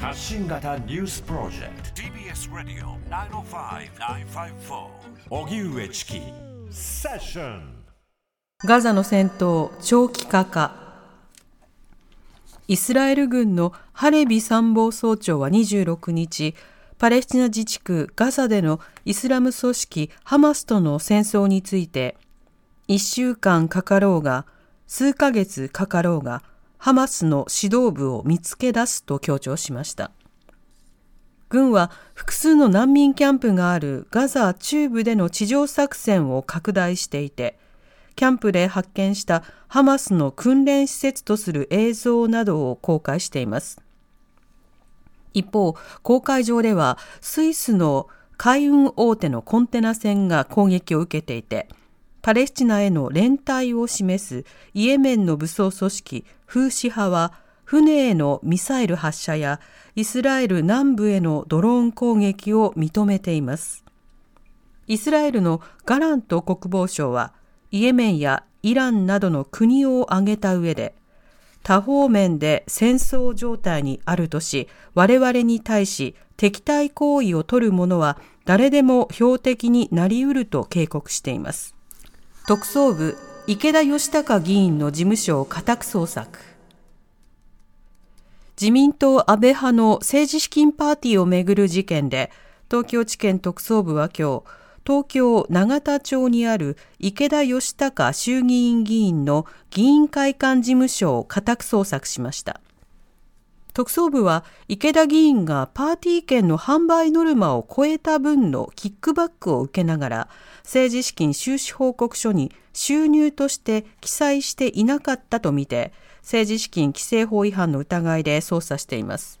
発信型ニュースプロジェクト。TBS ラディオ905-954おぎゅうえちきセッションガザの戦闘長期化か。イスラエル軍のハレビ参謀総長は26日パレスチナ自治区ガザでのイスラム組織ハマスとの戦争について1週間かかろうが数ヶ月かかろうがハマスの指導部を見つけ出すと強調しました。軍は複数の難民キャンプがあるガザ中部での地上作戦を拡大していてキャンプで発見したハマスの訓練施設とする映像などを公開しています。一方、公海上ではスイスの海運大手のコンテナ船が攻撃を受けていて、パレスチナへの連帯を示すイエメンの武装組織フーシ派は船へのミサイル発射やイスラエル南部へのドローン攻撃を認めています。イスラエルのガラント国防相はイエメンやイランなどの国を挙げた上で多方面で戦争状態にあるとし、我々に対し敵対行為を取る者は誰でも標的になりうると警告しています。特捜部、池田義孝議員の事務所を家宅捜索。自民党安倍派の政治資金パーティーをめぐる事件で、東京地検特捜部は今日、東京永田町にある池田義孝衆議院議員の議員会館事務所を家宅捜索しました。特捜部は池田議員がパーティー券の販売ノルマを超えた分のキックバックを受けながら政治資金収支報告書に収入として記載していなかったとみて政治資金規正法違反の疑いで捜査しています。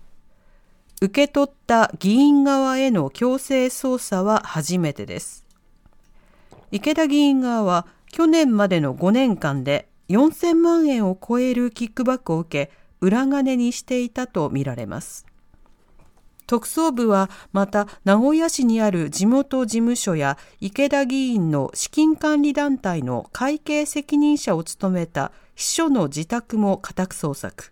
受け取った議員側への強制捜査は初めてです。池田議員側は去年までの5年間で4000万円を超えるキックバックを受け、裏金にしていたとみられます。特捜部はまた名古屋市にある地元事務所や池田議員の資金管理団体の会計責任者を務めた秘書の自宅も家宅捜索。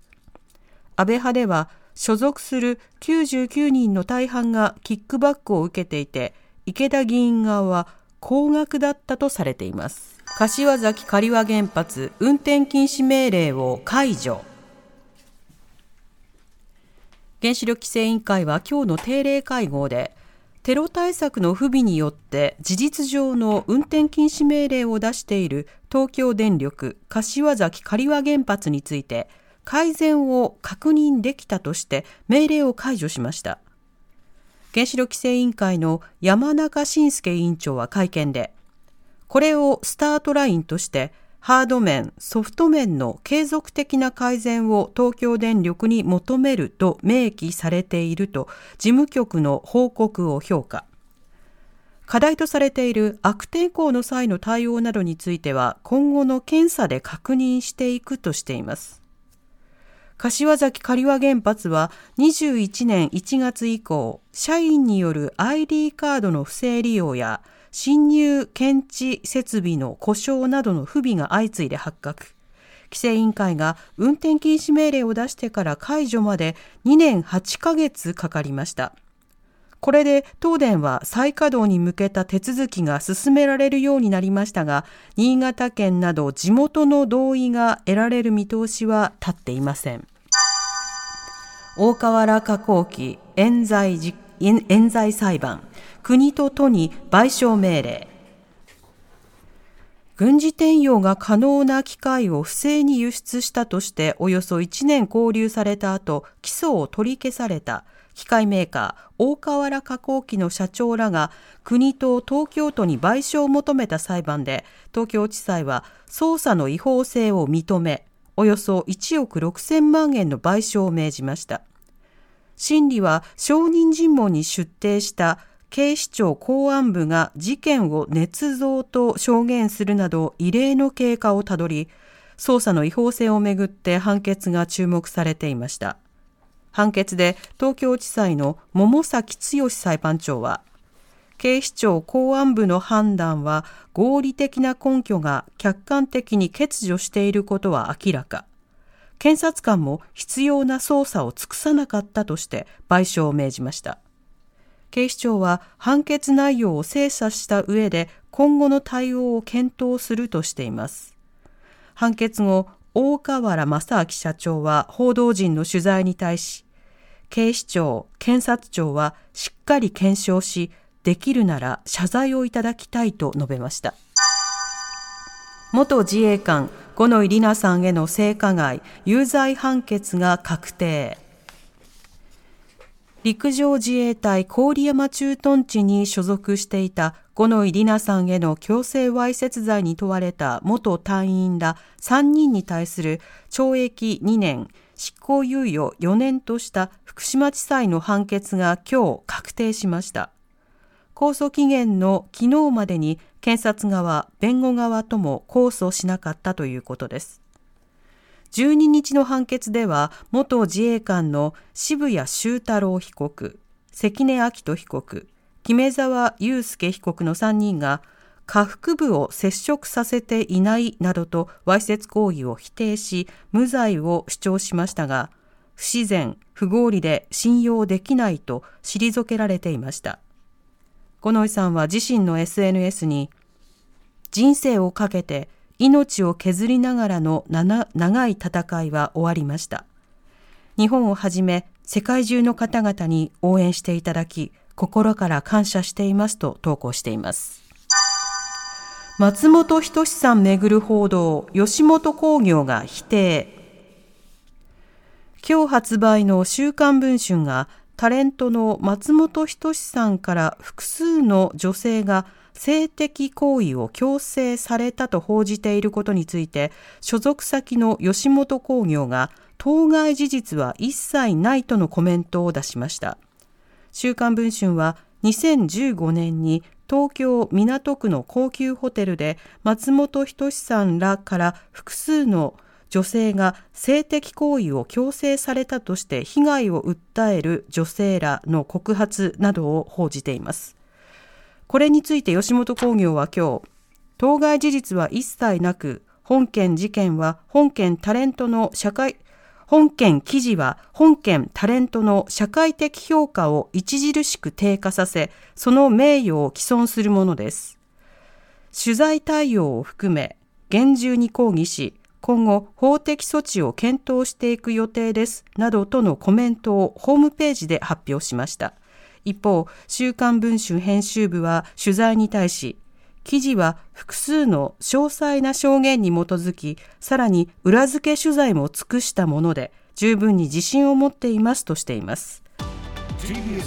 安倍派では所属する99人の大半がキックバックを受けていて、池田議員側は高額だったとされています。柏崎刈羽原発運転禁止命令を解除。原子力規制委員会は今日の定例会合で、テロ対策の不備によって事実上の運転禁止命令を出している東京電力柏崎刈羽原発について、改善を確認できたとして命令を解除しました。原子力規制委員会の山中伸介委員長は会見で、これをスタートラインとしてハード面、ソフト面の継続的な改善を東京電力に求めると明記されていると事務局の報告を評価。課題とされている悪天候の際の対応などについては今後の検査で確認していくとしています。柏崎刈羽原発は21年1月以降、社員による ID カードの不正利用や侵入検知設備の故障などの不備が相次いで発覚。規制委員会が運転禁止命令を出してから解除まで2年8ヶ月かかりました。これで東電は再稼働に向けた手続きが進められるようになりましたが、新潟県など地元の同意が得られる見通しは立っていません。大河原加工機冤罪冤罪裁判、国と都に賠償命令。軍事転用が可能な機械を不正に輸出したとしておよそ1年拘留された後、起訴を取り消された。機械メーカー大河原加工機の社長らが国と東京都に賠償を求めた裁判で東京地裁は捜査の違法性を認めおよそ1億6000万円の賠償を命じました。審理は証人尋問に出廷した警視庁公安部が事件を捏造と証言するなど異例の経過をたどり捜査の違法性をめぐって判決が注目されていました判決で東京地裁の桃崎剛裁判長は、警視庁公安部の判断は合理的な根拠が客観的に欠如していることは明らか。検察官も必要な捜査を尽くさなかったとして賠償を命じました警視庁は判決内容を精査した上で今後の対応を検討するとしています判決後大河原正明社長は報道陣の取材に対し警視庁、検察庁はしっかり検証し、できるなら謝罪をいただきたいと述べました。元自衛官、五ノ井里奈さんへの性加害、有罪判決が確定。陸上自衛隊郡山駐屯地に所属していた五ノ井里奈さんへの強制わいせつ罪に問われた元隊員ら3人に対する懲役2年、執行猶予4年とした福島地裁の判決が今日確定しました。控訴期限の昨日までに検察側、弁護側とも控訴しなかったということです。12日の判決では、元自衛官の渋谷修太郎被告、関根明人被告、木目沢祐介被告の3人が、下腹部を接触させていないなどとわいせつ行為を否定し、無罪を主張しましたが、不自然、不合理で信用できないと退けられていました。五ノ井さんは自身の SNS に、人生をかけて命を削りながらの長い戦いは終わりました。日本をはじめ世界中の方々に応援していただき、心から感謝していますと投稿しています。松本人志さんめぐる報道、吉本興業が否定。今日発売の週刊文春がタレントの松本人志さんから複数の女性が性的行為を強制されたと報じていることについて、所属先の吉本興業が当該事実は一切ないとのコメントを出しました。週刊文春は2015年に東京港区の高級ホテルで松本人志さんらから複数の女性が性的行為を強制されたとして被害を訴える女性らの告発などを報じています。これについて吉本興業は今日、当該事実は一切なく、本件事件は本件タレントの社会、本件記事は本件タレントの社会的評価を著しく低下させ、その名誉を毀損するものです。取材対応を含め、厳重に抗議し、今後法的措置を検討していく予定です、などとのコメントをホームページで発表しました。一方、週刊文春編集部は取材に対し、記事は複数の詳細な証言に基づき、さらに裏付け取材も尽くしたもので、十分に自信を持っていますとしています。TBS